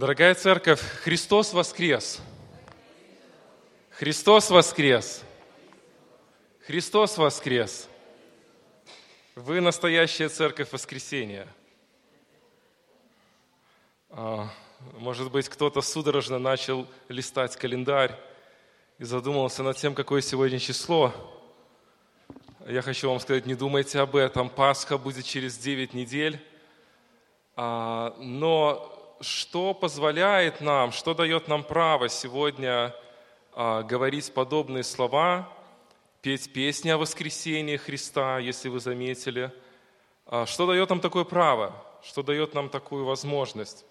Дорогая церковь, Христос воскрес! Христос воскрес! Христос воскрес! Вы настоящая церковь воскресения. А, может быть, кто-то судорожно начал листать календарь и задумался над тем, какое сегодня число. Я хочу вам сказать, не думайте об этом. Пасха будет через 9 недель. А, но что позволяет нам, что дает нам право сегодня а, говорить подобные слова, петь песни о воскресении Христа, если вы заметили? А, что дает нам такое право? Что дает нам такую возможность?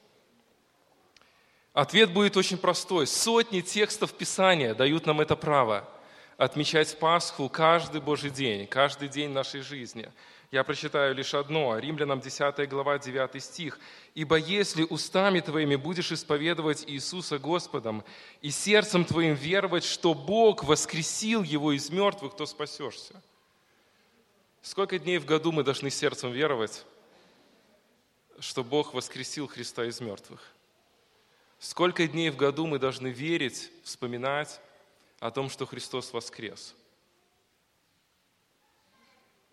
Ответ будет очень простой. Сотни текстов Писания дают нам это право отмечать Пасху каждый Божий день, каждый день нашей жизни – я прочитаю лишь одно, Римлянам 10 глава 9 стих. «Ибо если устами твоими будешь исповедовать Иисуса Господом и сердцем твоим веровать, что Бог воскресил Его из мертвых, то спасешься». Сколько дней в году мы должны сердцем веровать, что Бог воскресил Христа из мертвых? Сколько дней в году мы должны верить, вспоминать о том, что Христос воскрес –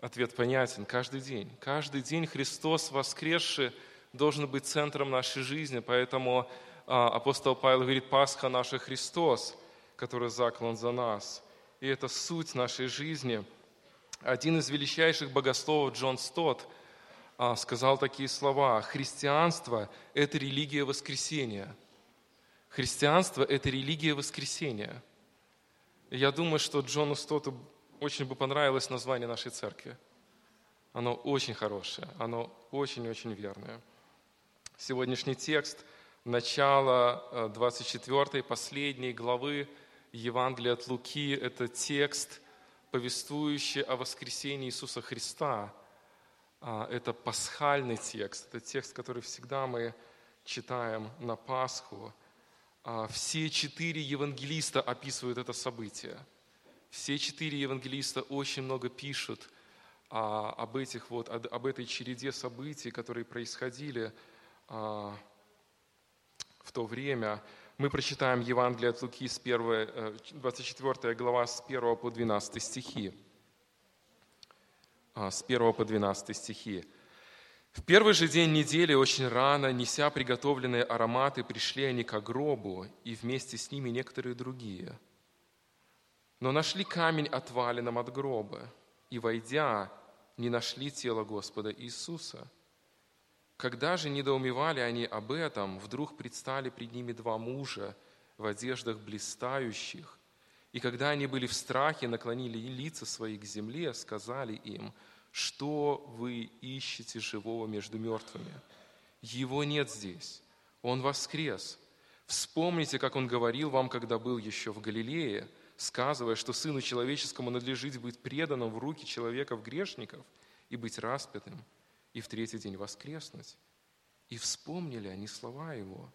Ответ понятен. Каждый день. Каждый день Христос воскресший должен быть центром нашей жизни. Поэтому а, апостол Павел говорит, Пасха наша Христос, который заклан за нас. И это суть нашей жизни. Один из величайших богословов Джон Стот а, сказал такие слова. Христианство – это религия воскресения. Христианство – это религия воскресения. я думаю, что Джону Стоту очень бы понравилось название нашей церкви. Оно очень хорошее, оно очень-очень верное. Сегодняшний текст, начало 24 последней главы Евангелия от Луки, это текст, повествующий о воскресении Иисуса Христа. А, это пасхальный текст, это текст, который всегда мы читаем на Пасху. А, все четыре евангелиста описывают это событие – все четыре евангелиста очень много пишут а, об, этих вот, об этой череде событий, которые происходили а, в то время. Мы прочитаем Евангелие от Луки, с 1, 24 э, глава, с 1 по 12 стихи. А, с 1 по 12 стихи. В первый же день недели, очень рано, неся приготовленные ароматы, пришли они к гробу, и вместе с ними некоторые другие – но нашли камень отваленным от гроба, и, войдя, не нашли тело Господа Иисуса. Когда же недоумевали они об этом, вдруг предстали пред ними два мужа в одеждах блистающих, и когда они были в страхе, наклонили лица свои к земле, сказали им, что вы ищете живого между мертвыми? Его нет здесь, он воскрес. Вспомните, как он говорил вам, когда был еще в Галилее – сказывая, что Сыну Человеческому надлежит быть преданным в руки человеков-грешников и быть распятым, и в третий день воскреснуть. И вспомнили они слова Его.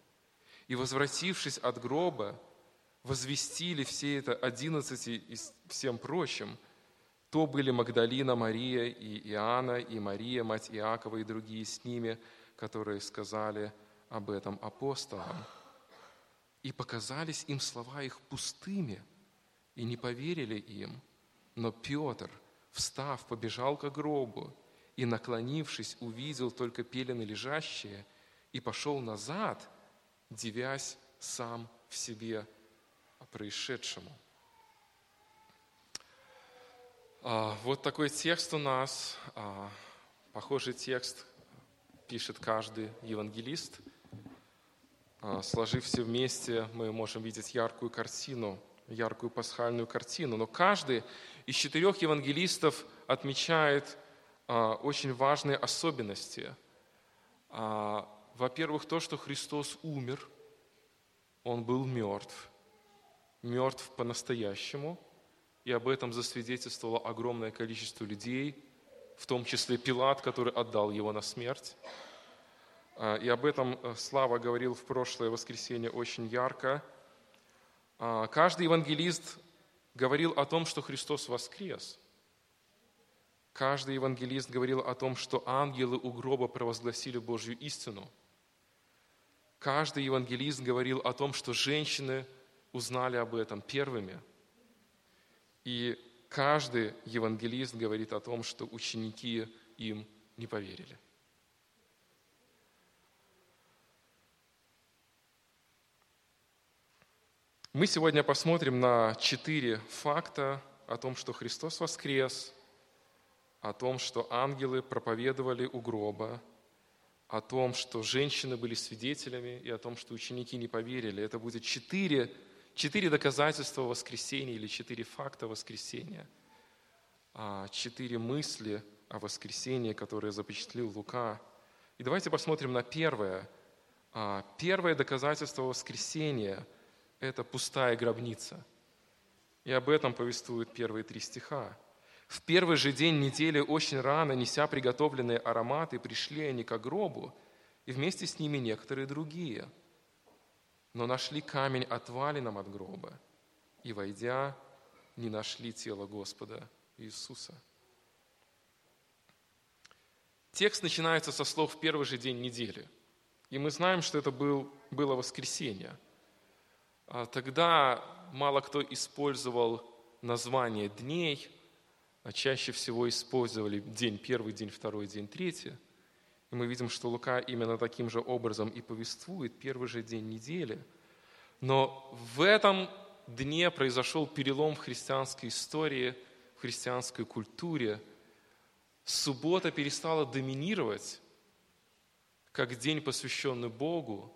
И, возвратившись от гроба, возвестили все это одиннадцати и всем прочим. То были Магдалина Мария и Иоанна, и Мария, мать Иакова, и другие с ними, которые сказали об этом апостолам. И показались им слова их пустыми – и не поверили им. Но Петр, встав, побежал к гробу и, наклонившись, увидел только пелены лежащие и пошел назад, девясь сам в себе о происшедшему. А, вот такой текст у нас. А, похожий текст пишет каждый евангелист. А, сложив все вместе, мы можем видеть яркую картину – яркую пасхальную картину. Но каждый из четырех евангелистов отмечает а, очень важные особенности. А, во-первых, то, что Христос умер, Он был мертв, мертв по-настоящему, и об этом засвидетельствовало огромное количество людей, в том числе Пилат, который отдал его на смерть. А, и об этом э, Слава говорил в прошлое воскресенье очень ярко – каждый евангелист говорил о том, что Христос воскрес. Каждый евангелист говорил о том, что ангелы у гроба провозгласили Божью истину. Каждый евангелист говорил о том, что женщины узнали об этом первыми. И каждый евангелист говорит о том, что ученики им не поверили. Мы сегодня посмотрим на четыре факта о том, что Христос воскрес, о том, что ангелы проповедовали у гроба, о том, что женщины были свидетелями и о том, что ученики не поверили. Это будет четыре, четыре доказательства воскресения или четыре факта воскресения, а, четыре мысли о воскресении, которые запечатлил Лука. И давайте посмотрим на первое. А, первое доказательство воскресения – это пустая гробница. И об этом повествуют первые три стиха. В первый же день недели очень рано, неся приготовленные ароматы, пришли они к гробу, и вместе с ними некоторые другие. Но нашли камень отваленным от гроба, и, войдя, не нашли тело Господа Иисуса. Текст начинается со слов «в первый же день недели». И мы знаем, что это был, было воскресенье. А тогда мало кто использовал название дней – а чаще всего использовали день первый, день второй, день третий. И мы видим, что Лука именно таким же образом и повествует первый же день недели. Но в этом дне произошел перелом в христианской истории, в христианской культуре. Суббота перестала доминировать как день, посвященный Богу,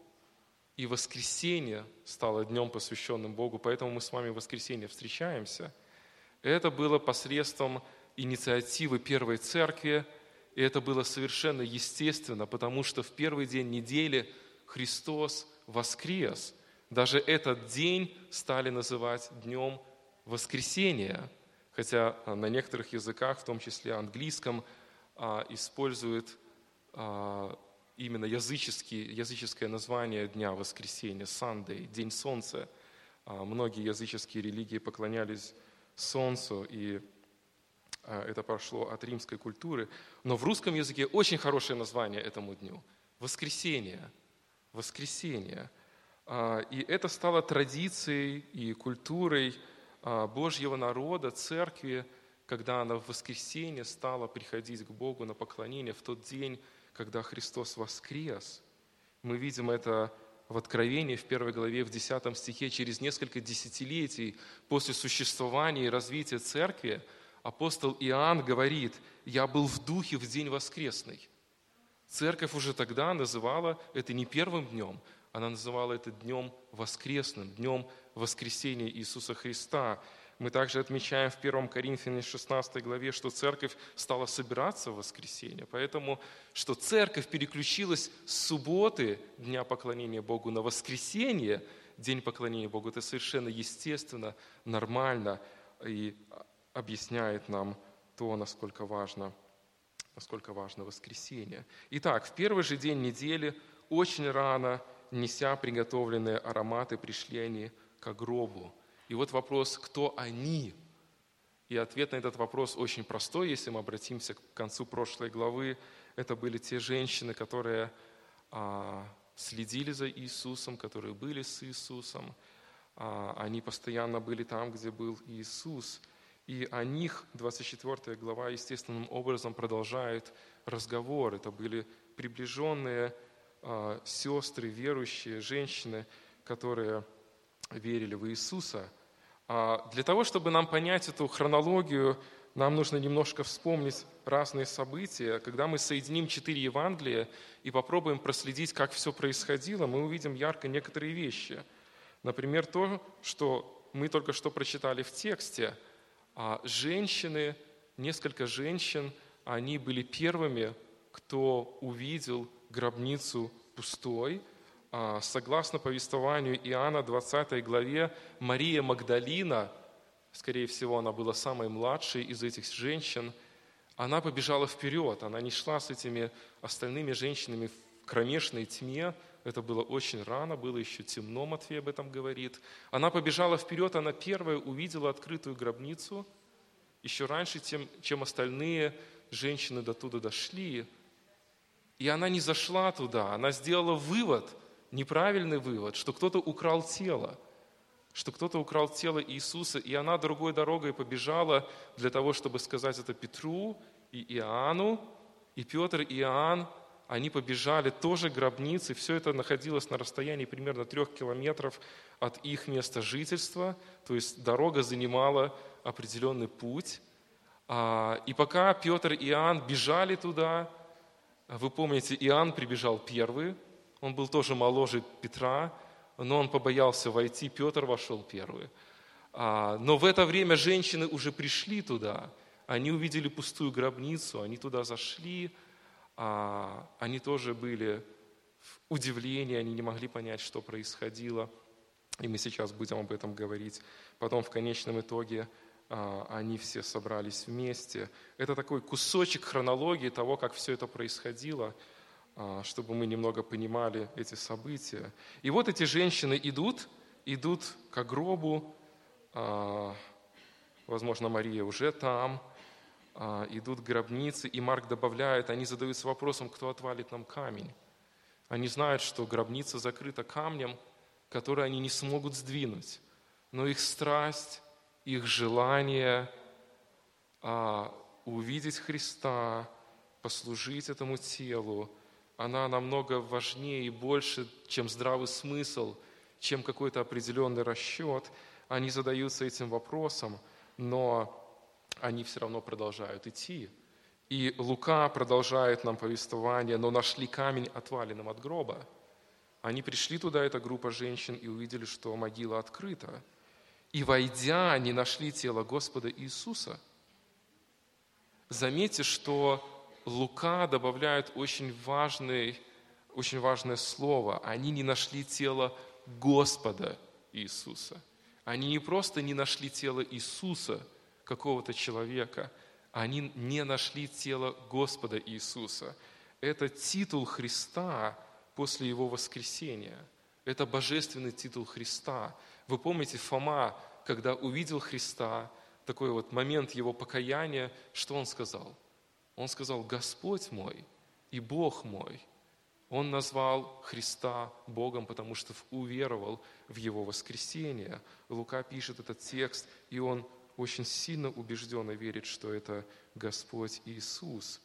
и воскресенье стало днем, посвященным Богу, поэтому мы с вами в воскресенье встречаемся – это было посредством инициативы Первой Церкви, и это было совершенно естественно, потому что в первый день недели Христос воскрес. Даже этот день стали называть днем воскресения, хотя на некоторых языках, в том числе английском, а, используют а, именно языческий, языческое название Дня Воскресения, Sunday, День Солнца. А, многие языческие религии поклонялись солнцу, и а, это прошло от римской культуры. Но в русском языке очень хорошее название этому дню – воскресенье. Воскресенье. А, и это стало традицией и культурой Божьего народа, церкви, когда она в воскресенье стала приходить к Богу на поклонение в тот день, когда Христос воскрес. Мы видим это в Откровении, в первой главе, в 10 стихе, через несколько десятилетий после существования и развития церкви, апостол Иоанн говорит, «Я был в духе в день воскресный». Церковь уже тогда называла это не первым днем, она называла это днем воскресным, днем воскресения Иисуса Христа. Мы также отмечаем в 1 Коринфянам 16 главе, что церковь стала собираться в воскресенье. Поэтому, что церковь переключилась с субботы, дня поклонения Богу, на воскресенье, день поклонения Богу, это совершенно естественно, нормально и объясняет нам то, насколько важно, насколько важно воскресенье. Итак, в первый же день недели, очень рано, неся приготовленные ароматы, пришли они к гробу – и вот вопрос, кто они? И ответ на этот вопрос очень простой, если мы обратимся к концу прошлой главы. Это были те женщины, которые а, следили за Иисусом, которые были с Иисусом. А, они постоянно были там, где был Иисус. И о них 24 глава естественным образом продолжает разговор. Это были приближенные а, сестры, верующие, женщины, которые верили в Иисуса. А для того, чтобы нам понять эту хронологию, нам нужно немножко вспомнить разные события. Когда мы соединим четыре Евангелия и попробуем проследить, как все происходило, мы увидим ярко некоторые вещи. Например, то, что мы только что прочитали в тексте. А женщины, несколько женщин, они были первыми, кто увидел гробницу пустой – согласно повествованию Иоанна 20 главе, Мария Магдалина, скорее всего, она была самой младшей из этих женщин, она побежала вперед, она не шла с этими остальными женщинами в кромешной тьме, это было очень рано, было еще темно, Матфей об этом говорит. Она побежала вперед, она первая увидела открытую гробницу, еще раньше, тем, чем остальные женщины до туда дошли. И она не зашла туда, она сделала вывод – неправильный вывод, что кто-то украл тело, что кто-то украл тело Иисуса, и она другой дорогой побежала для того, чтобы сказать это Петру и Иоанну, и Петр и Иоанн, они побежали тоже к гробнице, все это находилось на расстоянии примерно трех километров от их места жительства, то есть дорога занимала определенный путь. А, и пока Петр и Иоанн бежали туда, вы помните, Иоанн прибежал первый, он был тоже моложе Петра, но он побоялся войти, Петр вошел первый. А, но в это время женщины уже пришли туда, они увидели пустую гробницу, они туда зашли, а, они тоже были в удивлении, они не могли понять, что происходило. И мы сейчас будем об этом говорить. Потом в конечном итоге а, они все собрались вместе. Это такой кусочек хронологии того, как все это происходило, чтобы мы немного понимали эти события. И вот эти женщины идут, идут к гробу, а, возможно, Мария уже там, идут к гробнице, и Марк добавляет, они задаются вопросом, кто отвалит нам камень. Они знают, что гробница закрыта камнем, который они не смогут сдвинуть. Но их страсть, их желание а, увидеть Христа, послужить этому телу, она намного важнее и больше, чем здравый смысл, чем какой-то определенный расчет. Они задаются этим вопросом, но они все равно продолжают идти. И Лука продолжает нам повествование, но нашли камень отваленным от гроба. Они пришли туда, эта группа женщин, и увидели, что могила открыта. И войдя, они нашли тело Господа Иисуса. Заметьте, что Лука добавляет очень, важный, очень важное слово. Они не нашли тело Господа Иисуса. Они не просто не нашли тело Иисуса, какого-то человека, они не нашли тело Господа Иисуса. Это титул Христа после Его воскресения. Это божественный титул Христа. Вы помните, Фома, когда увидел Христа, такой вот момент его покаяния, что он сказал? Он сказал, Господь мой и Бог мой. Он назвал Христа Богом, потому что уверовал в Его воскресение. Лука пишет этот текст, и он очень сильно убежденно верит, что это Господь Иисус.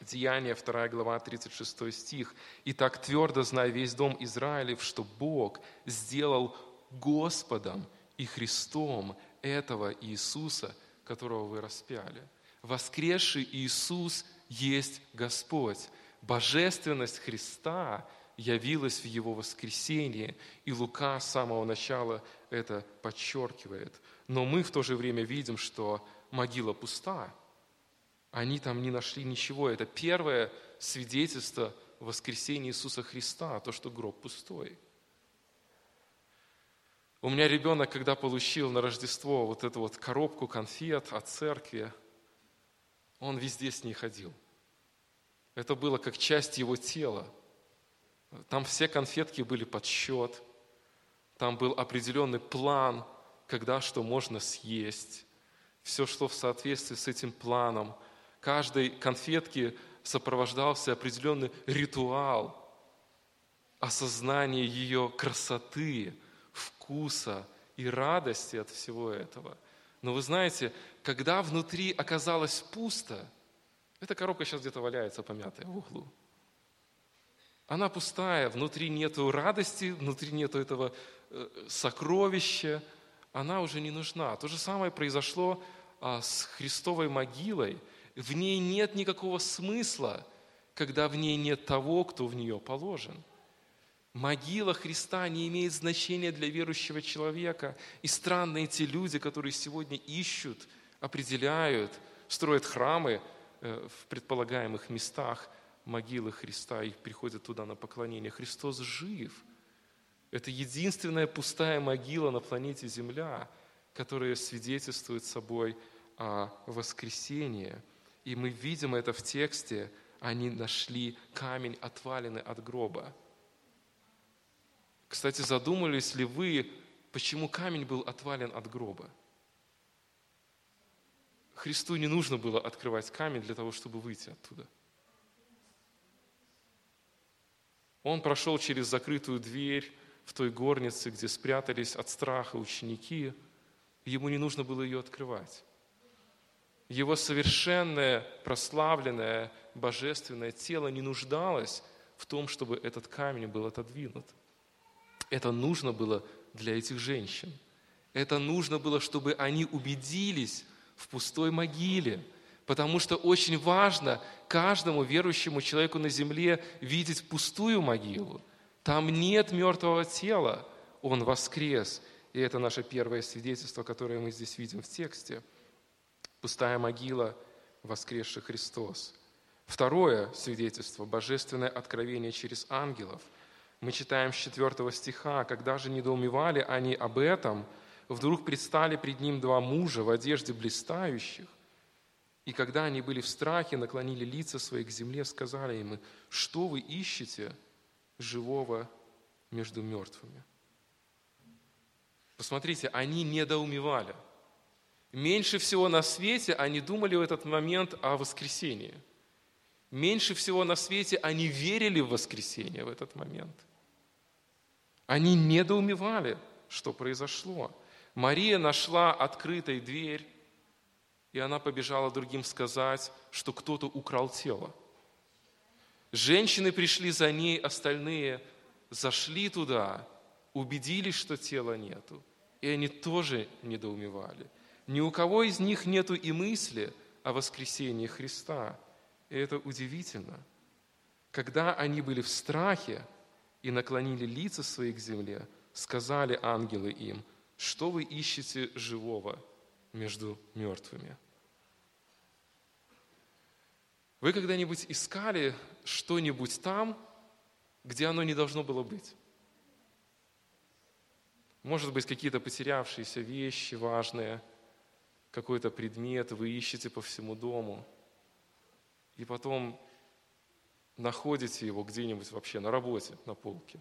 Деяние, 2 глава, 36 стих. «И так твердо знай весь дом Израилев, что Бог сделал Господом и Христом этого Иисуса, которого вы распяли. Воскресший Иисус есть Господь. Божественность Христа явилась в Его воскресении, и Лука с самого начала это подчеркивает. Но мы в то же время видим, что могила пуста. Они там не нашли ничего. Это первое свидетельство воскресения Иисуса Христа, то, что гроб пустой. У меня ребенок, когда получил на Рождество вот эту вот коробку конфет от церкви, он везде с ней ходил. Это было как часть его тела. Там все конфетки были под счет. Там был определенный план, когда что можно съесть. Все шло в соответствии с этим планом. Каждой конфетке сопровождался определенный ритуал осознания ее красоты, вкуса и радости от всего этого. Но вы знаете, когда внутри оказалось пусто, эта коробка сейчас где-то валяется помятая в углу. Она пустая, внутри нету радости, внутри нету этого э, сокровища, она уже не нужна. То же самое произошло а, с Христовой могилой. В ней нет никакого смысла, когда в ней нет того, кто в нее положен – Могила Христа не имеет значения для верующего человека. И странно эти люди, которые сегодня ищут, определяют, строят храмы э, в предполагаемых местах могилы Христа и приходят туда на поклонение. Христос жив. Это единственная пустая могила на планете Земля, которая свидетельствует собой о воскресении. И мы видим это в тексте. Они нашли камень, отваленный от гроба. Кстати, задумались ли вы, почему камень был отвален от гроба? Христу не нужно было открывать камень для того, чтобы выйти оттуда. Он прошел через закрытую дверь в той горнице, где спрятались от страха ученики. Ему не нужно было ее открывать. Его совершенное, прославленное, божественное тело не нуждалось в том, чтобы этот камень был отодвинут. Это нужно было для этих женщин. Это нужно было, чтобы они убедились в пустой могиле, потому что очень важно каждому верующему человеку на земле видеть пустую могилу. Там нет мертвого тела, он воскрес. И это наше первое свидетельство, которое мы здесь видим в тексте. Пустая могила, воскресший Христос. Второе свидетельство – божественное откровение через ангелов. Мы читаем с 4 стиха, «Когда же недоумевали они об этом, вдруг предстали пред ним два мужа в одежде блистающих, и когда они были в страхе, наклонили лица свои к земле, сказали им, что вы ищете живого между мертвыми? Посмотрите, они недоумевали. Меньше всего на свете они думали в этот момент о воскресении. Меньше всего на свете они верили в воскресение в этот момент. Они недоумевали, что произошло. Мария нашла открытой дверь и она побежала другим сказать, что кто-то украл тело. Женщины пришли за ней, остальные зашли туда, убедились, что тела нету, и они тоже недоумевали. Ни у кого из них нету и мысли о воскресении Христа. И это удивительно. Когда они были в страхе и наклонили лица свои к земле, сказали ангелы им, что вы ищете живого между мертвыми? Вы когда-нибудь искали что-нибудь там, где оно не должно было быть? Может быть, какие-то потерявшиеся вещи важные, какой-то предмет вы ищете по всему дому, и потом находите его где-нибудь вообще на работе, на полке.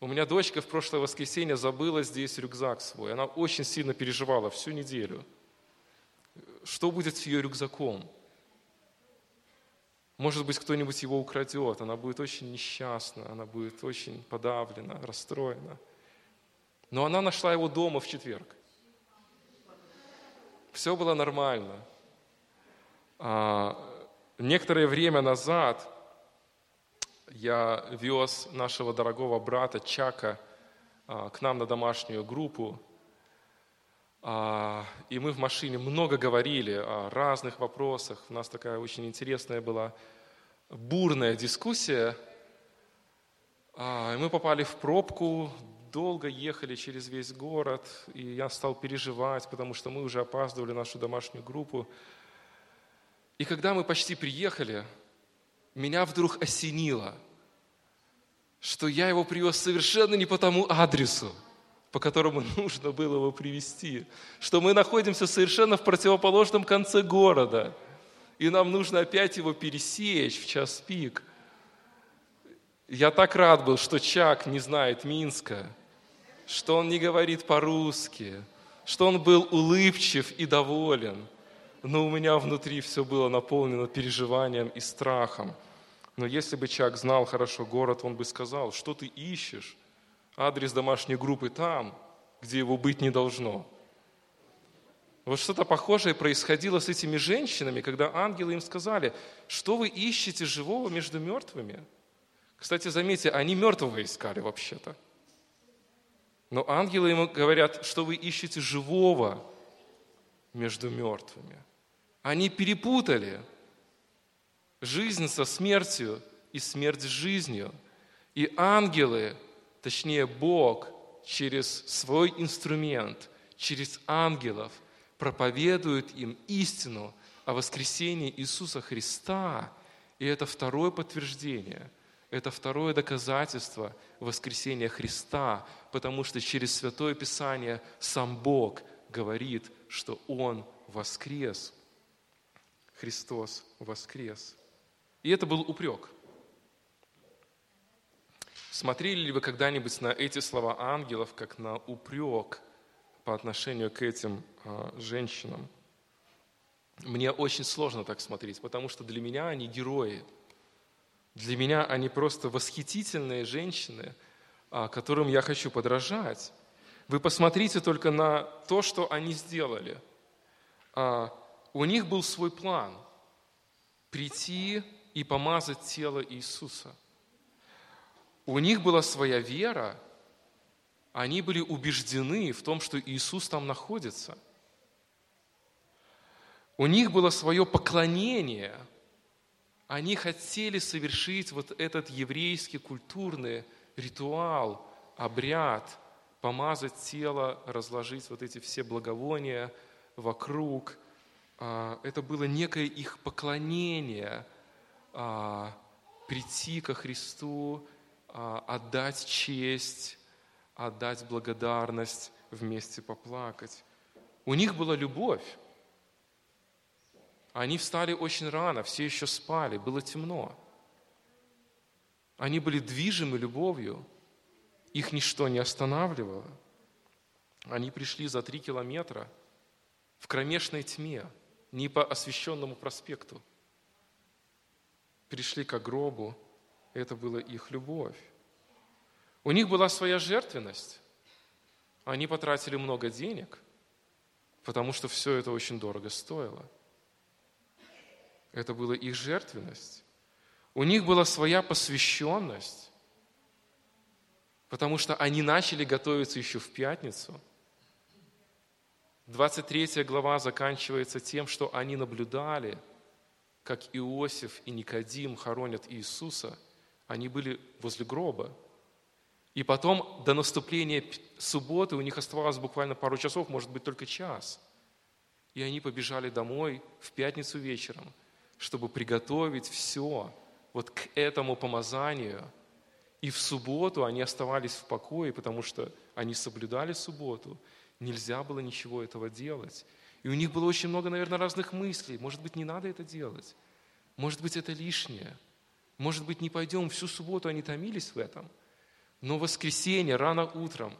У меня дочка в прошлое воскресенье забыла здесь рюкзак свой. Она очень сильно переживала всю неделю. Что будет с ее рюкзаком? Может быть, кто-нибудь его украдет, она будет очень несчастна, она будет очень подавлена, расстроена. Но она нашла его дома в четверг. Все было нормально. А, некоторое время назад я вез нашего дорогого брата Чака а, к нам на домашнюю группу. А, и мы в машине много говорили о разных вопросах. У нас такая очень интересная была бурная дискуссия. А, и мы попали в пробку, долго ехали через весь город, и я стал переживать, потому что мы уже опаздывали нашу домашнюю группу. И когда мы почти приехали, меня вдруг осенило, что я его привез совершенно не по тому адресу – по которому нужно было его привести, что мы находимся совершенно в противоположном конце города, и нам нужно опять его пересечь в час пик. Я так рад был, что Чак не знает Минска, что он не говорит по-русски, что он был улыбчив и доволен. Но у меня внутри все было наполнено переживанием и страхом. Но если бы Чак знал хорошо город, он бы сказал, что ты ищешь? адрес домашней группы там, где его быть не должно. Вот что-то похожее происходило с этими женщинами, когда ангелы им сказали, что вы ищете живого между мертвыми? Кстати, заметьте, они мертвого искали вообще-то. Но ангелы ему говорят, что вы ищете живого между мертвыми. Они перепутали жизнь со смертью и смерть с жизнью. И ангелы точнее Бог через свой инструмент, через ангелов проповедует им истину о воскресении Иисуса Христа. И это второе подтверждение, это второе доказательство воскресения Христа, потому что через Святое Писание сам Бог говорит, что Он воскрес. Христос воскрес. И это был упрек – Смотрели ли вы когда-нибудь на эти слова ангелов, как на упрек по отношению к этим а, женщинам? Мне очень сложно так смотреть, потому что для меня они герои. Для меня они просто восхитительные женщины, а, которым я хочу подражать. Вы посмотрите только на то, что они сделали. А, у них был свой план – прийти и помазать тело Иисуса. У них была своя вера, они были убеждены в том, что Иисус там находится. У них было свое поклонение. Они хотели совершить вот этот еврейский культурный ритуал, обряд, помазать тело, разложить вот эти все благовония вокруг. А, это было некое их поклонение, а, прийти ко Христу, а, отдать честь, отдать благодарность, вместе поплакать. У них была любовь. Они встали очень рано, все еще спали, было темно. Они были движимы любовью, их ничто не останавливало. Они пришли за три километра в кромешной тьме, не по освещенному проспекту. Пришли к гробу, это была их любовь. У них была своя жертвенность. Они потратили много денег, потому что все это очень дорого стоило. Это была их жертвенность. У них была своя посвященность, потому что они начали готовиться еще в пятницу. 23 глава заканчивается тем, что они наблюдали, как Иосиф и Никодим хоронят Иисуса. Они были возле гроба. И потом до наступления субботы у них оставалось буквально пару часов, может быть, только час. И они побежали домой в пятницу вечером, чтобы приготовить все вот к этому помазанию. И в субботу они оставались в покое, потому что они соблюдали субботу. Нельзя было ничего этого делать. И у них было очень много, наверное, разных мыслей. Может быть, не надо это делать. Может быть, это лишнее. Может быть, не пойдем. Всю субботу они томились в этом – но в воскресенье, рано утром,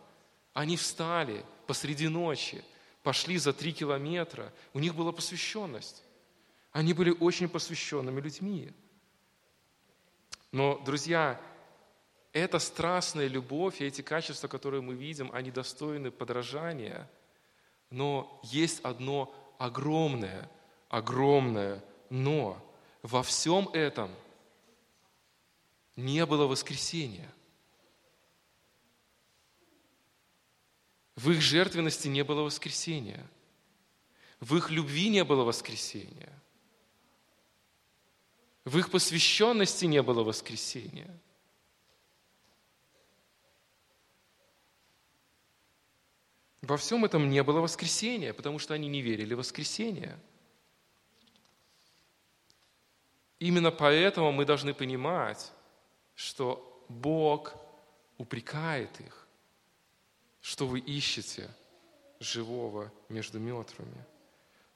они встали посреди ночи, пошли за три километра. У них была посвященность. Они были очень посвященными людьми. Но, друзья, эта страстная любовь и эти качества, которые мы видим, они достойны подражания. Но есть одно огромное, огромное но. Во всем этом не было воскресения. В их жертвенности не было воскресения. В их любви не было воскресения. В их посвященности не было воскресения. Во всем этом не было воскресения, потому что они не верили в воскресение. Именно поэтому мы должны понимать, что Бог упрекает их что вы ищете живого между мертвыми.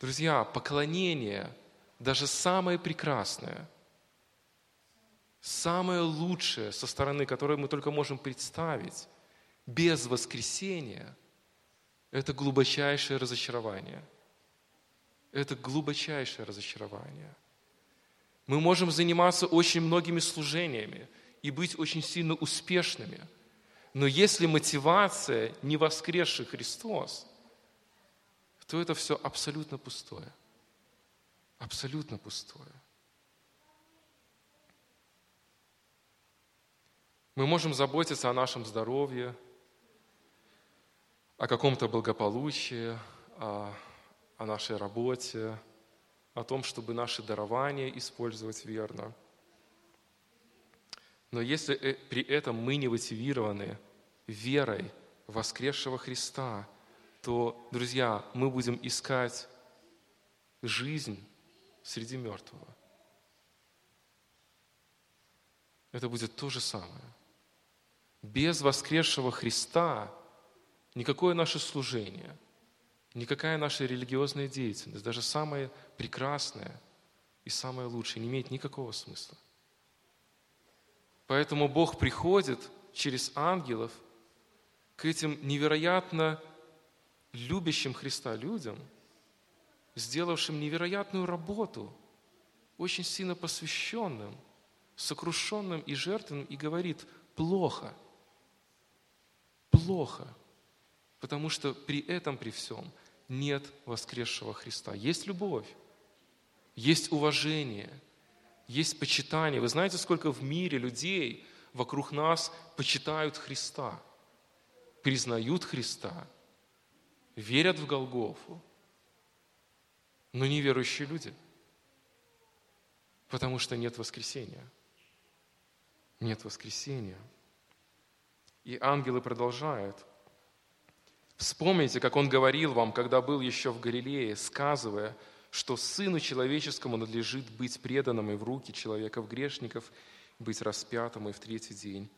Друзья, поклонение, даже самое прекрасное, самое лучшее со стороны, которое мы только можем представить, без воскресения, это глубочайшее разочарование. Это глубочайшее разочарование. Мы можем заниматься очень многими служениями и быть очень сильно успешными – но если мотивация не воскресший Христос, то это все абсолютно пустое. Абсолютно пустое. Мы можем заботиться о нашем здоровье, о каком-то благополучии, о, о нашей работе, о том, чтобы наши дарования использовать верно – но если э, при этом мы не мотивированы верой воскресшего Христа, то, друзья, мы будем искать жизнь среди мертвого. Это будет то же самое. Без воскресшего Христа никакое наше служение, никакая наша религиозная деятельность, даже самая прекрасная и самая лучшая, не имеет никакого смысла. Поэтому Бог приходит через ангелов к этим невероятно любящим Христа людям, сделавшим невероятную работу, очень сильно посвященным, сокрушенным и жертвенным и говорит, плохо, плохо, потому что при этом, при всем нет воскресшего Христа. Есть любовь, есть уважение, есть почитание. Вы знаете, сколько в мире людей вокруг нас почитают Христа, признают Христа, верят в Голгофу, но неверующие люди, потому что нет воскресения. Нет воскресения. И ангелы продолжают. Вспомните, как он говорил вам, когда был еще в Галилее, сказывая, что Сыну Человеческому надлежит быть преданным и в руки человеков-грешников, быть распятым и в третий день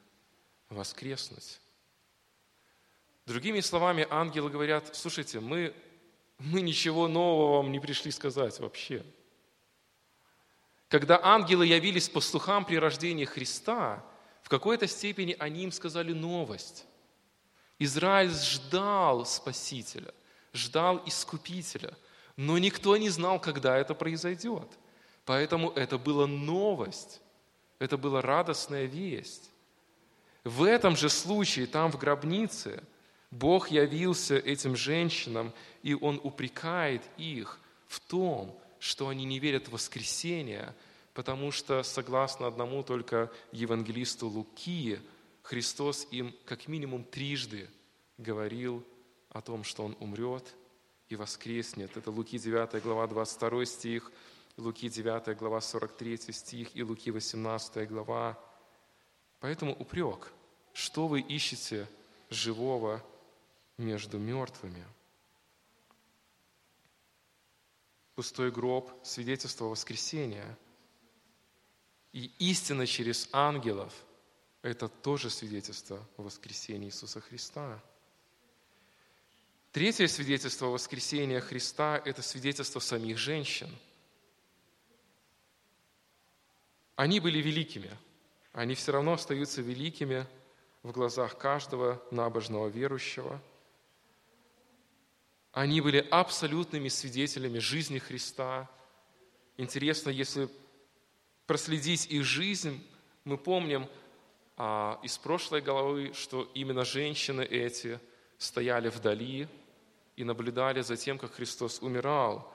воскреснуть. Другими словами, ангелы говорят, слушайте, мы, мы ничего нового вам не пришли сказать вообще. Когда ангелы явились пастухам при рождении Христа, в какой-то степени они им сказали новость. Израиль ждал Спасителя, ждал Искупителя, но никто не знал, когда это произойдет. Поэтому это была новость, это была радостная весть. В этом же случае, там в гробнице, Бог явился этим женщинам, и Он упрекает их в том, что они не верят в воскресение, потому что, согласно одному только евангелисту Луки, Христос им как минимум трижды говорил о том, что Он умрет и воскреснет. Это Луки 9 глава 22 стих, Луки 9 глава 43 стих и Луки 18 глава. Поэтому упрек, что вы ищете живого между мертвыми? Пустой гроб – свидетельство воскресения. И истина через ангелов – это тоже свидетельство воскресения Иисуса Христа. Третье свидетельство воскресения Христа – это свидетельство самих женщин. Они были великими. Они все равно остаются великими в глазах каждого набожного верующего – они были абсолютными свидетелями жизни Христа. Интересно, если проследить их жизнь, мы помним а, из прошлой главы, что именно женщины эти стояли вдали и наблюдали за тем, как Христос умирал.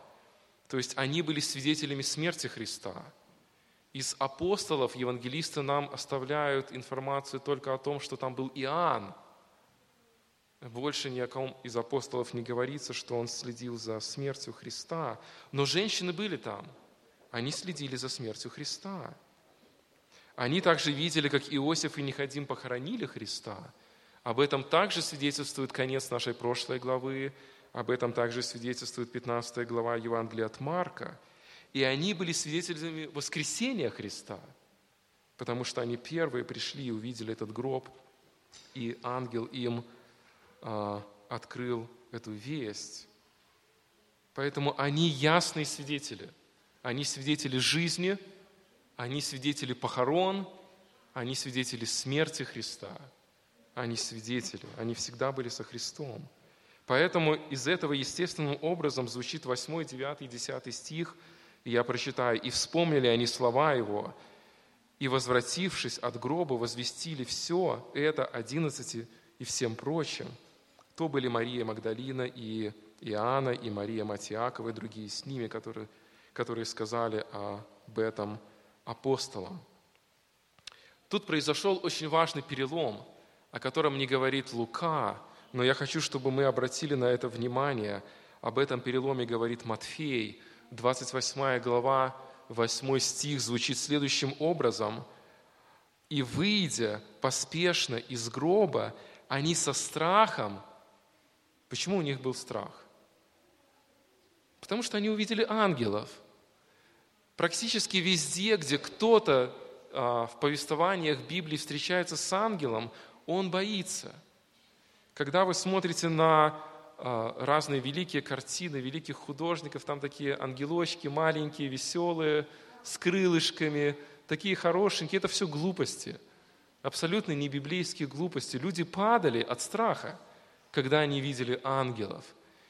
То есть они были свидетелями смерти Христа. Из апостолов евангелисты нам оставляют информацию только о том, что там был Иоанн, больше ни о ком из апостолов не говорится, что он следил за смертью Христа. Но женщины были там. Они следили за смертью Христа. Они также видели, как Иосиф и Никодим похоронили Христа. Об этом также свидетельствует конец нашей прошлой главы, об этом также свидетельствует 15 глава Евангелия от Марка. И они были свидетелями воскресения Христа, потому что они первые пришли и увидели этот гроб, и ангел им а, открыл эту весть. Поэтому они ясные свидетели. Они свидетели жизни, они свидетели похорон, они свидетели смерти Христа. Они свидетели, они всегда были со Христом. Поэтому из этого естественным образом звучит 8, 9 и 10 стих, и я прочитаю. «И вспомнили они слова Его, и, возвратившись от гроба, возвестили все это одиннадцати и всем прочим, то были Мария Магдалина и Иоанна, и Мария Матиакова, и другие с ними, которые, которые сказали об этом апостолам. Тут произошел очень важный перелом, о котором не говорит Лука, но я хочу, чтобы мы обратили на это внимание. Об этом переломе говорит Матфей, 28 глава, 8 стих звучит следующим образом. «И выйдя поспешно из гроба, они со страхом Почему у них был страх? Потому что они увидели ангелов. Практически везде, где кто-то а, в повествованиях Библии встречается с ангелом, он боится. Когда вы смотрите на а, разные великие картины великих художников, там такие ангелочки маленькие, веселые, с крылышками, такие хорошенькие, это все глупости. Абсолютно не библейские глупости. Люди падали от страха когда они видели ангелов.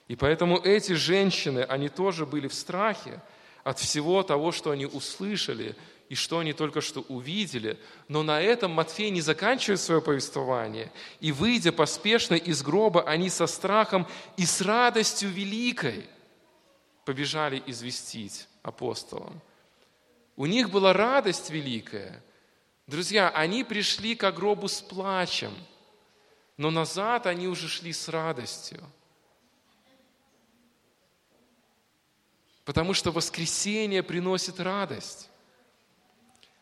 И поэтому эти женщины, они тоже были в страхе, от всего того, что они услышали и что они только что увидели. Но на этом Матфей не заканчивает свое повествование. И, выйдя поспешно из гроба, они со страхом и с радостью великой побежали известить апостолам. У них была радость великая. Друзья, они пришли к гробу с плачем, но назад они уже шли с радостью – потому что воскресение приносит радость.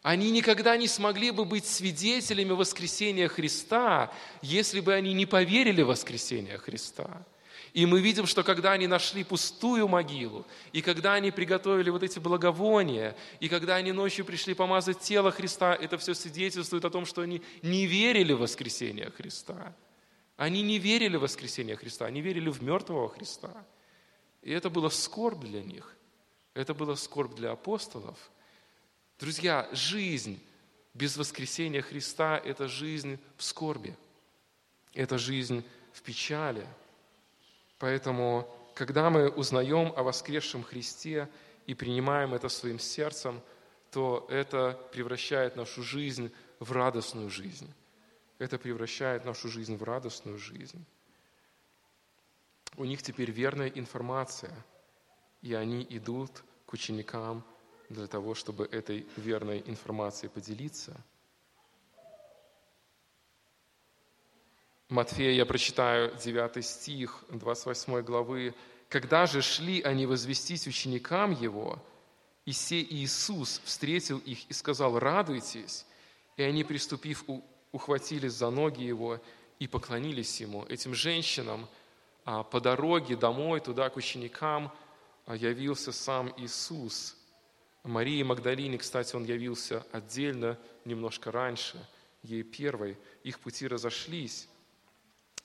Они никогда не смогли бы быть свидетелями воскресения Христа, если бы они не поверили в воскресение Христа. И мы видим, что когда они нашли пустую могилу, и когда они приготовили вот эти благовония, и когда они ночью пришли помазать тело Христа, это все свидетельствует о том, что они не верили в воскресение Христа. Они не верили в воскресение Христа, они верили в мертвого Христа. И это было скорбь для них. Это была скорбь для апостолов. Друзья, жизнь без воскресения Христа – это жизнь в скорби. Это жизнь в печали. Поэтому, когда мы узнаем о воскресшем Христе и принимаем это своим сердцем, то это превращает нашу жизнь в радостную жизнь. Это превращает нашу жизнь в радостную жизнь. У них теперь верная информация, и они идут к ученикам для того, чтобы этой верной информацией поделиться. Матфея я прочитаю 9 стих 28 главы. «Когда же шли они возвестить ученикам Его, и сей Иисус встретил их и сказал, радуйтесь, и они, приступив, ухватились за ноги Его и поклонились Ему». Этим женщинам а, по дороге домой, туда, к ученикам – явился сам Иисус. Марии Магдалине, кстати, он явился отдельно, немножко раньше, ей первой. Их пути разошлись,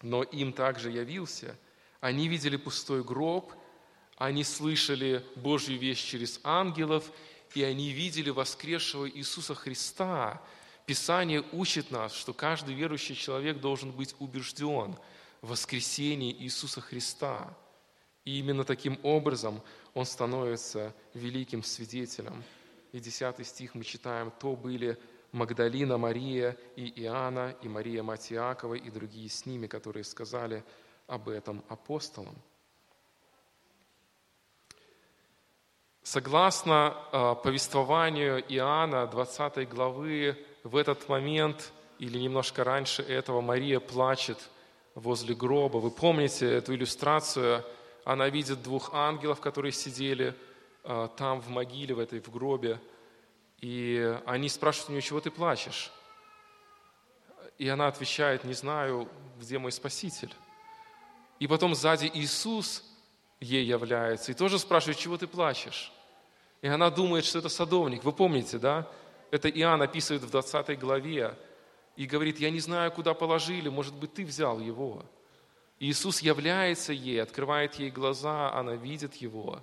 но им также явился. Они видели пустой гроб, они слышали Божью весть через ангелов, и они видели воскресшего Иисуса Христа. Писание учит нас, что каждый верующий человек должен быть убежден в воскресении Иисуса Христа. И именно таким образом он становится великим свидетелем. И 10 стих мы читаем, «То были Магдалина Мария и Иоанна, и Мария Мать и другие с ними, которые сказали об этом апостолам». Согласно э, повествованию Иоанна 20 главы, в этот момент или немножко раньше этого Мария плачет возле гроба. Вы помните эту иллюстрацию – она видит двух ангелов, которые сидели а, там в могиле, в этой, в гробе, и они спрашивают у нее, чего ты плачешь? И она отвечает, не знаю, где мой Спаситель. И потом сзади Иисус ей является и тоже спрашивает, чего ты плачешь? И она думает, что это садовник. Вы помните, да? Это Иоанн описывает в 20 главе и говорит, я не знаю, куда положили, может быть, ты взял его. Иисус является ей, открывает ей глаза, она видит Его.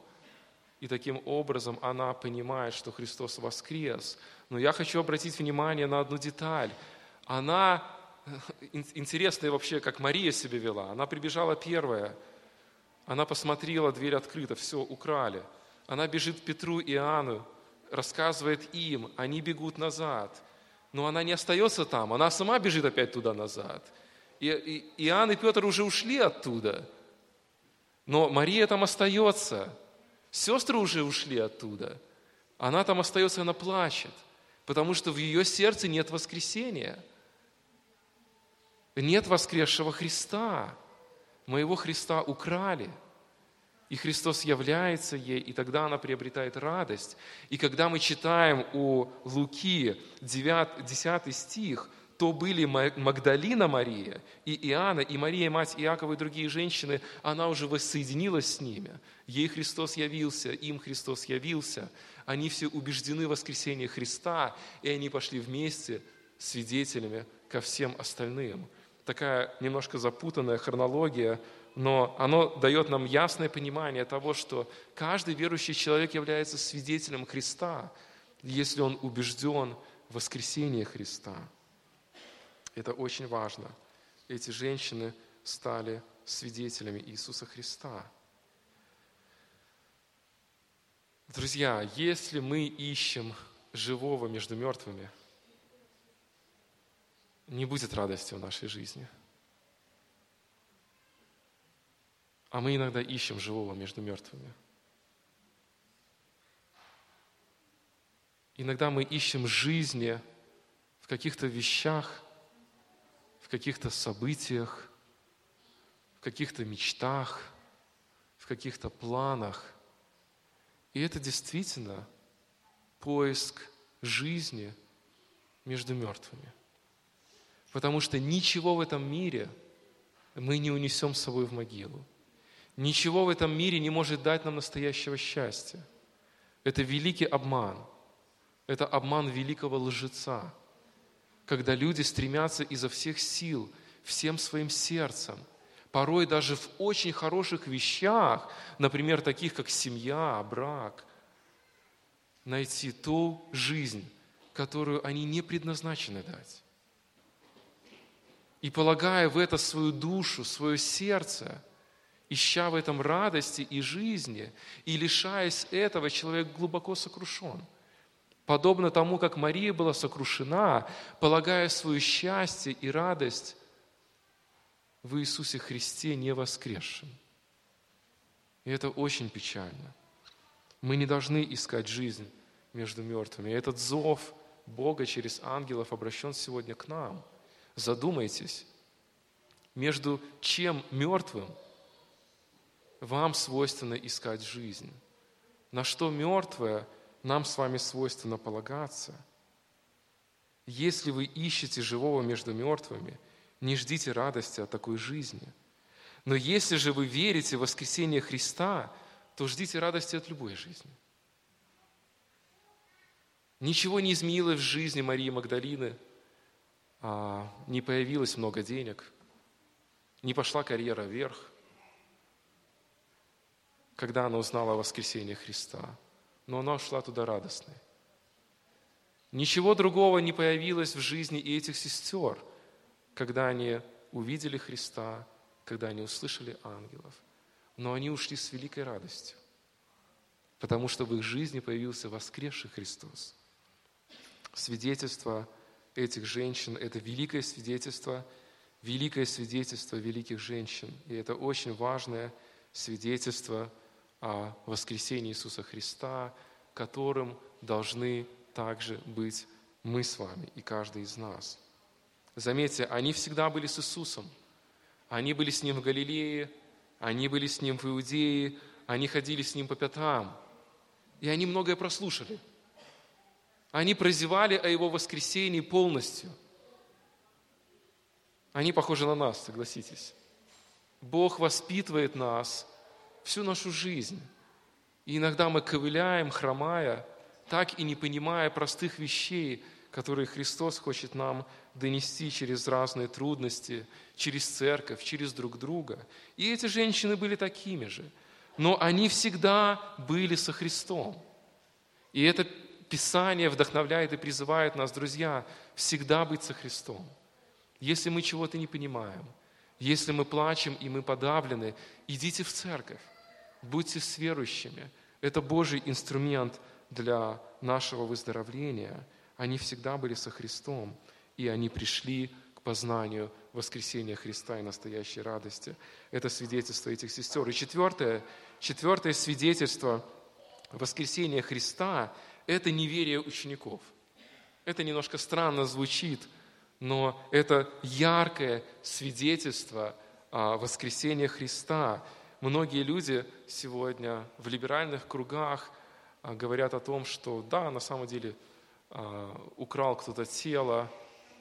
И таким образом она понимает, что Христос воскрес. Но я хочу обратить внимание на одну деталь. Она, интересно вообще, как Мария себя вела. Она прибежала первая. Она посмотрела, дверь открыта, все, украли. Она бежит к Петру и Иоанну, рассказывает им, они бегут назад. Но она не остается там, она сама бежит опять туда назад – и, Иоанн и Петр уже ушли оттуда. Но Мария там остается. Сестры уже ушли оттуда. Она там остается, она плачет, потому что в ее сердце нет воскресения. Нет воскресшего Христа. Моего Христа украли. И Христос является ей, и тогда она приобретает радость. И когда мы читаем у Луки 9, 10 стих, то были Магдалина Мария и Иоанна, и Мария, мать Иакова и другие женщины, она уже воссоединилась с ними. Ей Христос явился, им Христос явился. Они все убеждены в воскресении Христа, и они пошли вместе свидетелями ко всем остальным. Такая немножко запутанная хронология, но оно дает нам ясное понимание того, что каждый верующий человек является свидетелем Христа, если он убежден в воскресении Христа. Это очень важно. Эти женщины стали свидетелями Иисуса Христа. Друзья, если мы ищем живого между мертвыми, не будет радости в нашей жизни. А мы иногда ищем живого между мертвыми. Иногда мы ищем жизни в каких-то вещах, в каких-то событиях, в каких-то мечтах, в каких-то планах. И это действительно поиск жизни между мертвыми. Потому что ничего в этом мире мы не унесем с собой в могилу. Ничего в этом мире не может дать нам настоящего счастья. Это великий обман. Это обман великого лжеца, когда люди стремятся изо всех сил, всем своим сердцем, порой даже в очень хороших вещах, например, таких как семья, брак, найти ту жизнь, которую они не предназначены дать. И полагая в это свою душу, свое сердце, ища в этом радости и жизни, и лишаясь этого, человек глубоко сокрушен. Подобно тому, как Мария была сокрушена, полагая свое счастье и радость в Иисусе Христе не воскресшем. И это очень печально. Мы не должны искать жизнь между мертвыми. Этот зов Бога через ангелов обращен сегодня к нам. Задумайтесь, между чем мертвым вам свойственно искать жизнь, на что мертвое нам с вами свойственно полагаться. Если вы ищете живого между мертвыми, не ждите радости от такой жизни. Но если же вы верите в воскресение Христа, то ждите радости от любой жизни – Ничего не изменилось в жизни Марии Магдалины, а, не появилось много денег, не пошла карьера вверх, когда она узнала о воскресении Христа. Но она ушла туда радостной. Ничего другого не появилось в жизни и этих сестер, когда они увидели Христа, когда они услышали ангелов. Но они ушли с великой радостью, потому что в их жизни появился воскресший Христос – свидетельство этих женщин – это великое свидетельство, великое свидетельство великих женщин. И это очень важное свидетельство о воскресении Иисуса Христа, которым должны также быть мы с вами и каждый из нас. Заметьте, они всегда были с Иисусом. Они были с Ним в Галилее, они были с Ним в Иудее, они ходили с Ним по пятам. И они многое прослушали – они прозевали о Его воскресении полностью. Они похожи на нас, согласитесь. Бог воспитывает нас всю нашу жизнь. И иногда мы ковыляем, хромая, так и не понимая простых вещей, которые Христос хочет нам донести через разные трудности, через церковь, через друг друга. И эти женщины были такими же. Но они всегда были со Христом. И это Писание вдохновляет и призывает нас, друзья, всегда быть со Христом. Если мы чего-то не понимаем, если мы плачем и мы подавлены, идите в церковь, будьте с верующими. Это Божий инструмент для нашего выздоровления. Они всегда были со Христом, и они пришли к познанию воскресения Христа и настоящей радости. Это свидетельство этих сестер. И четвертое, четвертое свидетельство воскресения Христа это неверие учеников. Это немножко странно звучит, но это яркое свидетельство о воскресении Христа. Многие люди сегодня в либеральных кругах а, говорят о том, что да, на самом деле а, украл кто-то тело,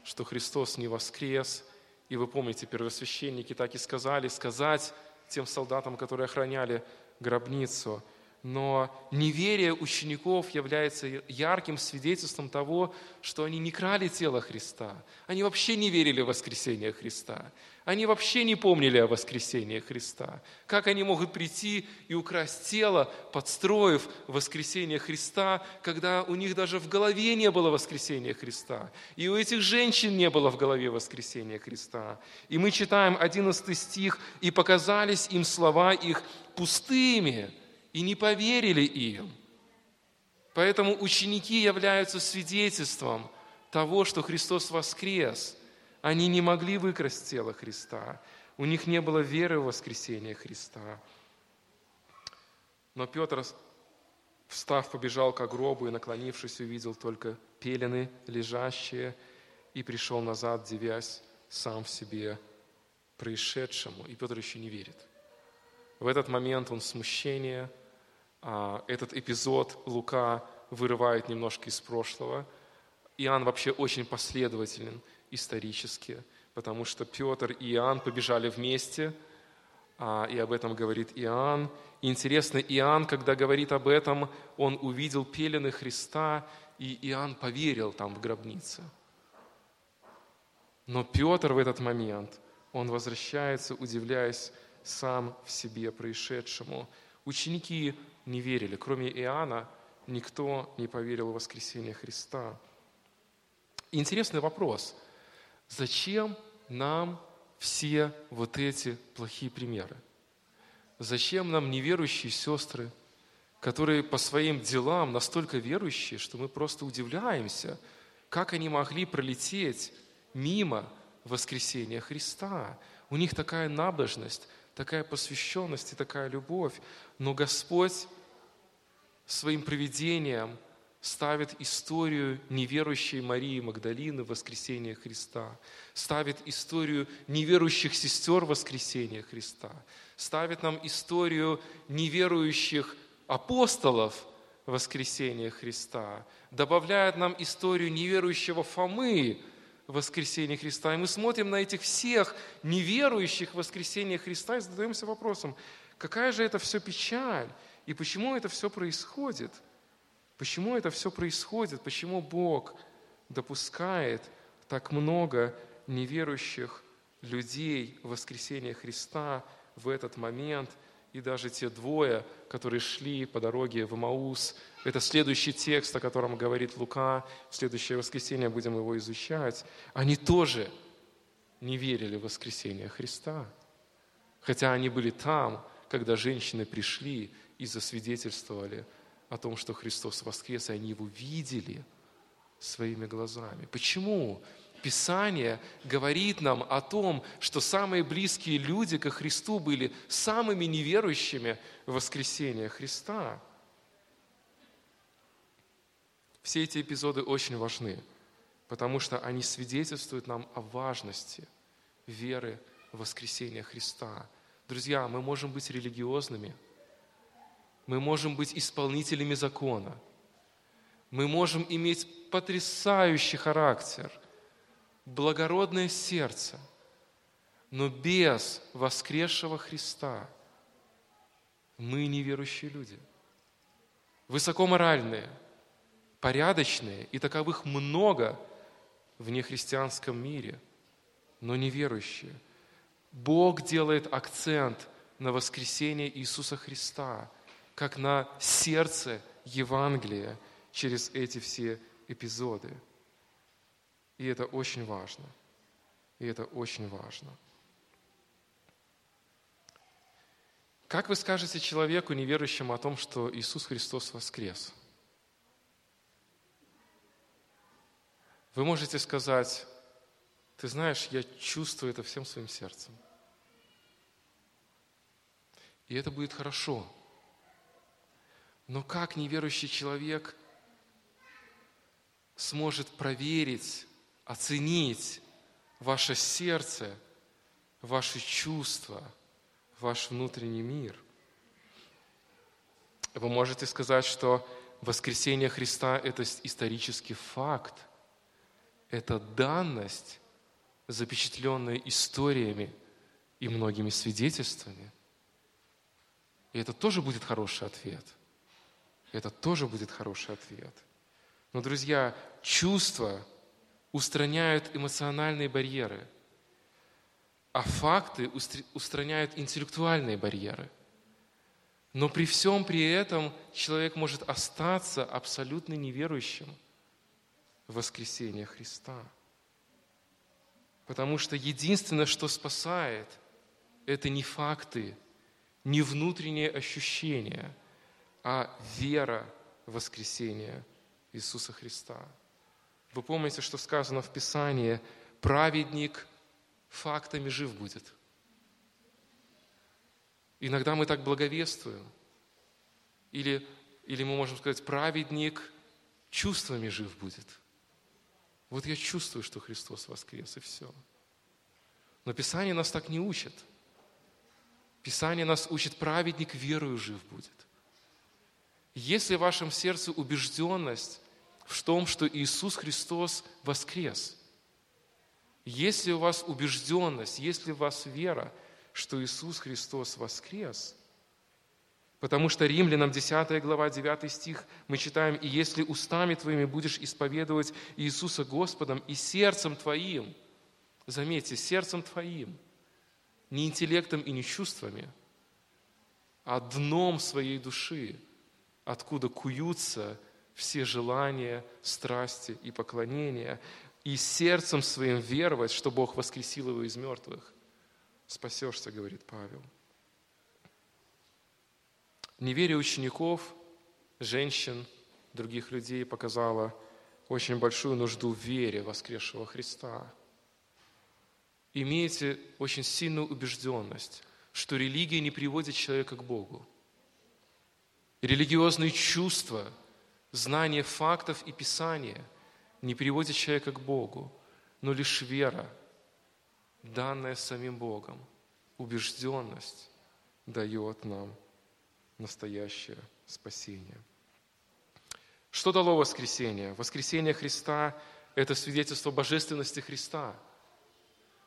что Христос не воскрес. И вы помните, первосвященники так и сказали, сказать тем солдатам, которые охраняли гробницу – но неверие учеников является ярким свидетельством того, что они не крали тело Христа. Они вообще не верили в воскресение Христа. Они вообще не помнили о воскресении Христа. Как они могут прийти и украсть тело, подстроив воскресение Христа, когда у них даже в голове не было воскресения Христа. И у этих женщин не было в голове воскресения Христа. И мы читаем 11 стих, «И показались им слова их пустыми, и не поверили им, Поэтому ученики являются свидетельством того, что Христос воскрес. Они не могли выкрасть тело Христа. У них не было веры в воскресение Христа. Но Петр, встав, побежал к гробу и, наклонившись, увидел только пелены лежащие и пришел назад, девясь сам в себе происшедшему. И Петр еще не верит. В этот момент он в смущении – этот эпизод Лука вырывает немножко из прошлого. Иоанн вообще очень последователен исторически, потому что Петр и Иоанн побежали вместе, а, и об этом говорит Иоанн. И интересно, Иоанн, когда говорит об этом, он увидел пелены Христа, и Иоанн поверил там в гробнице. Но Петр в этот момент, он возвращается, удивляясь сам в себе происшедшему. Ученики не верили. Кроме Иоанна, никто не поверил в воскресение Христа. интересный вопрос. Зачем нам все вот эти плохие примеры? Зачем нам неверующие сестры, которые по своим делам настолько верующие, что мы просто удивляемся, как они могли пролететь мимо воскресения Христа? У них такая набожность, такая посвященность и такая любовь. Но Господь своим проведением ставит историю неверующей Марии Магдалины в воскресение Христа, ставит историю неверующих сестер воскресения Христа, ставит нам историю неверующих апостолов воскресения Христа, добавляет нам историю неверующего Фомы воскресения Христа. И мы смотрим на этих всех неверующих воскресения Христа и задаемся вопросом, какая же это все печаль, и почему это все происходит? Почему это все происходит? Почему Бог допускает так много неверующих людей в воскресение Христа в этот момент? И даже те двое, которые шли по дороге в Маус, это следующий текст, о котором говорит Лука, в следующее воскресенье будем его изучать, они тоже не верили в воскресение Христа. Хотя они были там, когда женщины пришли и засвидетельствовали о том, что Христос воскрес, и они его видели своими глазами. Почему? Писание говорит нам о том, что самые близкие люди ко Христу были самыми неверующими в воскресение Христа. Все эти эпизоды очень важны, потому что они свидетельствуют нам о важности веры в воскресение Христа. Друзья, мы можем быть религиозными – мы можем быть исполнителями закона. Мы можем иметь потрясающий характер, благородное сердце, но без воскресшего Христа мы неверующие люди. Высокоморальные, порядочные, и таковых много в нехристианском мире, но неверующие. Бог делает акцент на воскресение Иисуса Христа – как на сердце Евангелия через эти все эпизоды. И это очень важно. И это очень важно. Как вы скажете человеку, неверующему, о том, что Иисус Христос воскрес? Вы можете сказать, ты знаешь, я чувствую это всем своим сердцем. И это будет хорошо – но как неверующий человек сможет проверить, оценить ваше сердце, ваши чувства, ваш внутренний мир? Вы можете сказать, что воскресение Христа – это исторический факт, это данность, запечатленная историями и многими свидетельствами. И это тоже будет хороший ответ – это тоже будет хороший ответ. Но, друзья, чувства устраняют эмоциональные барьеры, а факты устраняют интеллектуальные барьеры. Но при всем при этом человек может остаться абсолютно неверующим в воскресение Христа. Потому что единственное, что спасает, это не факты, не внутренние ощущения – а вера воскресения Иисуса Христа. Вы помните, что сказано в Писании, праведник фактами жив будет. Иногда мы так благовествуем. Или, или мы можем сказать, праведник чувствами жив будет. Вот я чувствую, что Христос воскрес, и все. Но Писание нас так не учит. Писание нас учит, праведник верою жив будет. Если в вашем сердце убежденность в том, что Иисус Христос воскрес, если у вас убежденность, если у вас вера, что Иисус Христос воскрес, потому что Римлянам 10 глава 9 стих мы читаем, «И если устами твоими будешь исповедовать Иисуса Господом и сердцем твоим, заметьте, сердцем твоим, не интеллектом и не чувствами, а дном своей души, откуда куются все желания, страсти и поклонения, и сердцем своим веровать, что Бог воскресил его из мертвых. Спасешься, говорит Павел. Неверие учеников, женщин, других людей показало очень большую нужду в вере воскресшего Христа. Имейте очень сильную убежденность, что религия не приводит человека к Богу. Религиозные чувства, знание фактов и Писания – не приводит человека к Богу, но лишь вера, данная самим Богом, убежденность дает нам настоящее спасение. Что дало воскресение? Воскресение Христа – это свидетельство божественности Христа.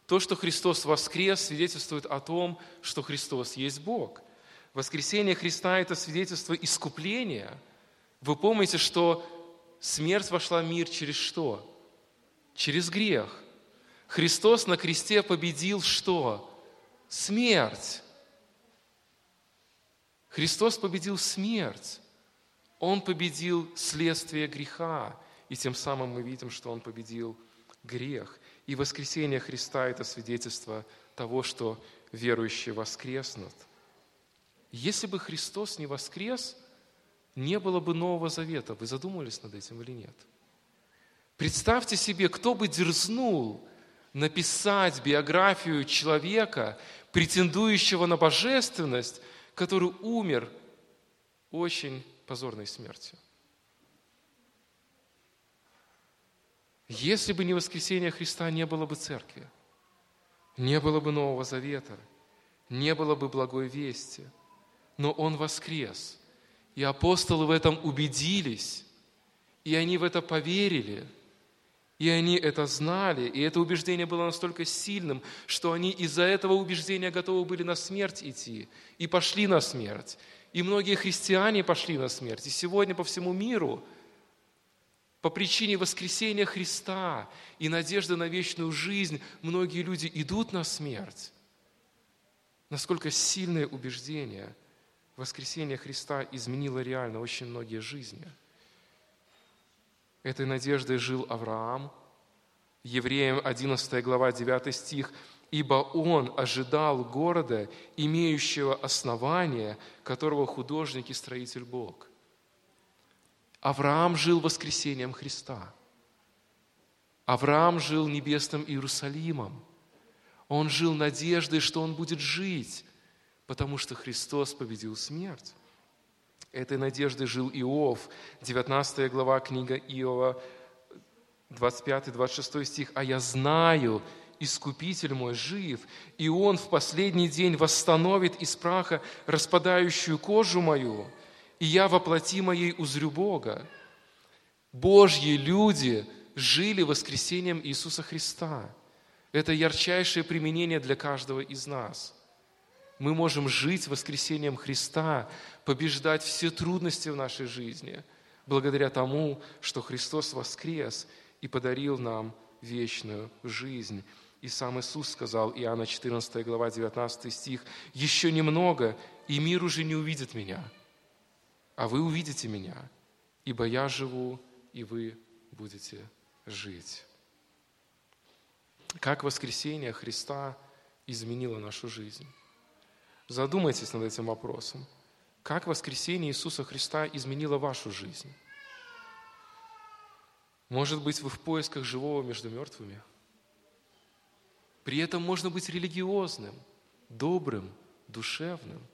То, что Христос воскрес, свидетельствует о том, что Христос есть Бог. Воскресение Христа – это свидетельство искупления. Вы помните, что Смерть вошла в мир через что? Через грех. Христос на кресте победил что? Смерть. Христос победил смерть. Он победил следствие греха. И тем самым мы видим, что Он победил грех. И воскресение Христа – это свидетельство того, что верующие воскреснут. Если бы Христос не воскрес – не было бы Нового Завета. Вы задумывались над этим или нет? Представьте себе, кто бы дерзнул написать биографию человека, претендующего на божественность, который умер очень позорной смертью. Если бы не воскресение Христа, не было бы церкви, не было бы Нового Завета, не было бы благой вести, но Он воскрес – и апостолы в этом убедились, и они в это поверили, и они это знали, и это убеждение было настолько сильным, что они из-за этого убеждения готовы были на смерть идти, и пошли на смерть. И многие христиане пошли на смерть. И сегодня по всему миру по причине воскресения Христа и надежды на вечную жизнь многие люди идут на смерть. Насколько сильное убеждение – воскресение Христа изменило реально очень многие жизни. Этой надеждой жил Авраам. Евреям 11 глава 9 стих. «Ибо он ожидал города, имеющего основание, которого художник и строитель Бог». Авраам жил воскресением Христа. Авраам жил небесным Иерусалимом. Он жил надеждой, что он будет жить потому что Христос победил смерть. Этой надеждой жил Иов, 19 глава книга Иова, 25-26 стих. «А я знаю, Искупитель мой жив, и Он в последний день восстановит из праха распадающую кожу мою, и я воплоти моей узрю Бога». Божьи люди жили воскресением Иисуса Христа. Это ярчайшее применение для каждого из нас – мы можем жить воскресением Христа, побеждать все трудности в нашей жизни, благодаря тому, что Христос воскрес и подарил нам вечную жизнь. И сам Иисус сказал, Иоанна 14 глава 19 стих, «Еще немного, и мир уже не увидит Меня, а вы увидите Меня, ибо Я живу, и вы будете жить». Как воскресение Христа изменило нашу жизнь? Задумайтесь над этим вопросом. Как воскресение Иисуса Христа изменило вашу жизнь? Может быть, вы в поисках живого между мертвыми? При этом можно быть религиозным, добрым, душевным,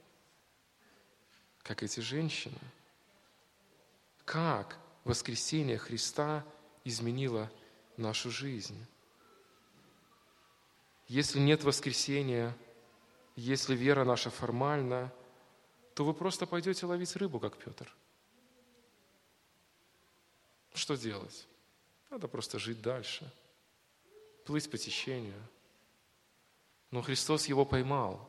как эти женщины. Как воскресение Христа изменило нашу жизнь? Если нет воскресения, если вера наша формальна, то вы просто пойдете ловить рыбу, как Петр. Что делать? Надо просто жить дальше, плыть по течению. Но Христос его поймал.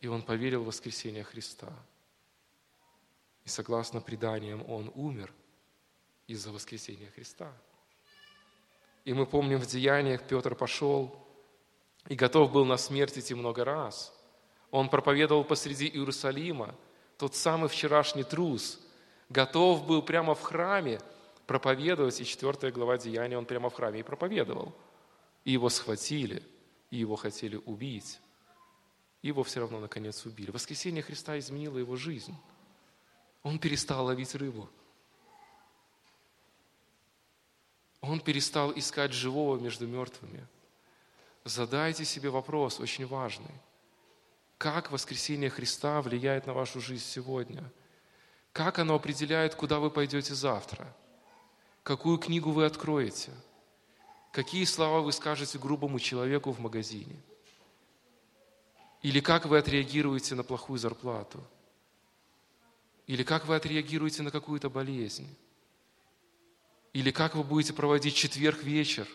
И он поверил в воскресение Христа. И согласно преданиям, он умер из-за воскресения Христа. И мы помним в Деяниях, Петр пошел и готов был на смерть идти много раз. Он проповедовал посреди Иерусалима, тот самый вчерашний трус, готов был прямо в храме проповедовать, и 4 глава Деяния он прямо в храме и проповедовал. И его схватили, и его хотели убить. И его все равно, наконец, убили. Воскресение Христа изменило его жизнь. Он перестал ловить рыбу – Он перестал искать живого между мертвыми. Задайте себе вопрос, очень важный. Как воскресение Христа влияет на вашу жизнь сегодня? Как оно определяет, куда вы пойдете завтра? Какую книгу вы откроете? Какие слова вы скажете грубому человеку в магазине? Или как вы отреагируете на плохую зарплату? Или как вы отреагируете на какую-то болезнь? Или как вы будете проводить четверг вечер,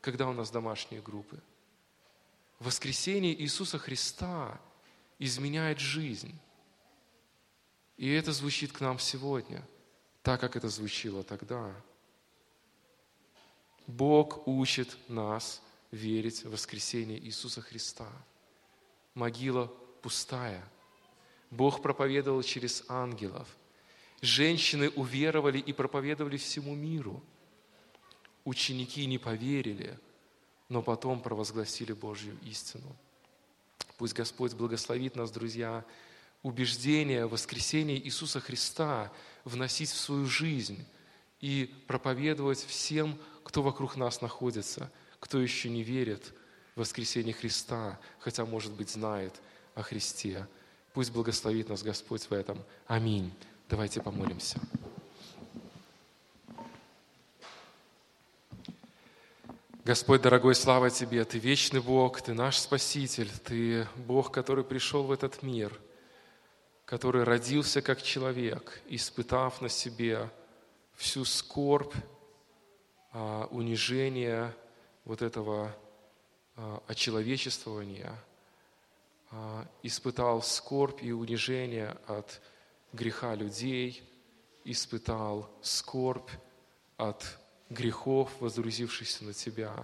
когда у нас домашние группы? Воскресение Иисуса Христа изменяет жизнь. И это звучит к нам сегодня, так как это звучило тогда. Бог учит нас верить в воскресение Иисуса Христа. Могила пустая. Бог проповедовал через ангелов – Женщины уверовали и проповедовали всему миру. Ученики не поверили, но потом провозгласили Божью истину. Пусть Господь благословит нас, друзья, убеждение воскресения Иисуса Христа вносить в свою жизнь и проповедовать всем, кто вокруг нас находится, кто еще не верит в воскресение Христа, хотя, может быть, знает о Христе. Пусть благословит нас Господь в этом. Аминь. Давайте помолимся. Господь, дорогой, слава Тебе, Ты вечный Бог, Ты наш Спаситель, Ты Бог, который пришел в этот мир, который родился как человек, испытав на себе всю скорбь, а, унижение вот этого а, очеловечествования, а, испытал скорбь и унижение от греха людей, испытал скорбь от грехов, возгрузившихся на тебя,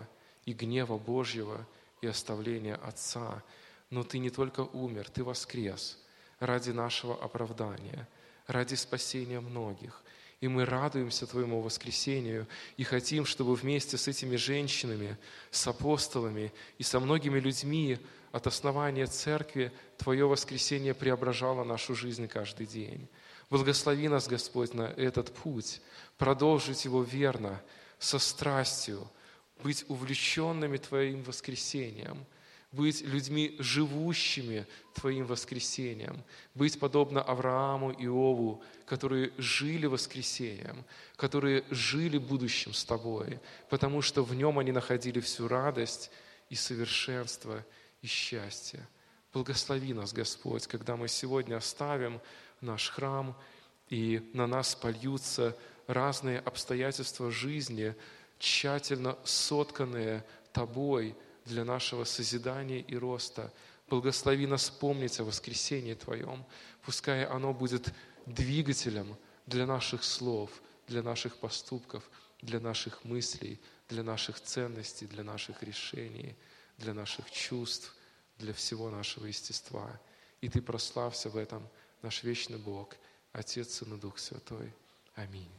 и гнева Божьего, и оставления Отца. Но ты не только умер, ты воскрес ради нашего оправдания, ради спасения многих. И мы радуемся Твоему воскресению и хотим, чтобы вместе с этими женщинами, с апостолами и со многими людьми от основания церкви Твое воскресение преображало нашу жизнь каждый день. Благослови нас, Господь, на этот путь, продолжить его верно, со страстью, быть увлеченными Твоим воскресением, быть людьми, живущими Твоим воскресением, быть подобно Аврааму и Иову, которые жили воскресением, которые жили будущим с Тобой, потому что в нем они находили всю радость и совершенство – и счастья. Благослови нас, Господь, когда мы сегодня оставим наш храм, и на нас польются разные обстоятельства жизни, тщательно сотканные Тобой для нашего созидания и роста. Благослови нас помнить о воскресении Твоем. Пускай оно будет двигателем для наших слов, для наших поступков, для наших мыслей, для наших ценностей, для наших решений – для наших чувств, для всего нашего естества. И Ты прославься в этом, наш вечный Бог, Отец, Сын и Дух Святой. Аминь.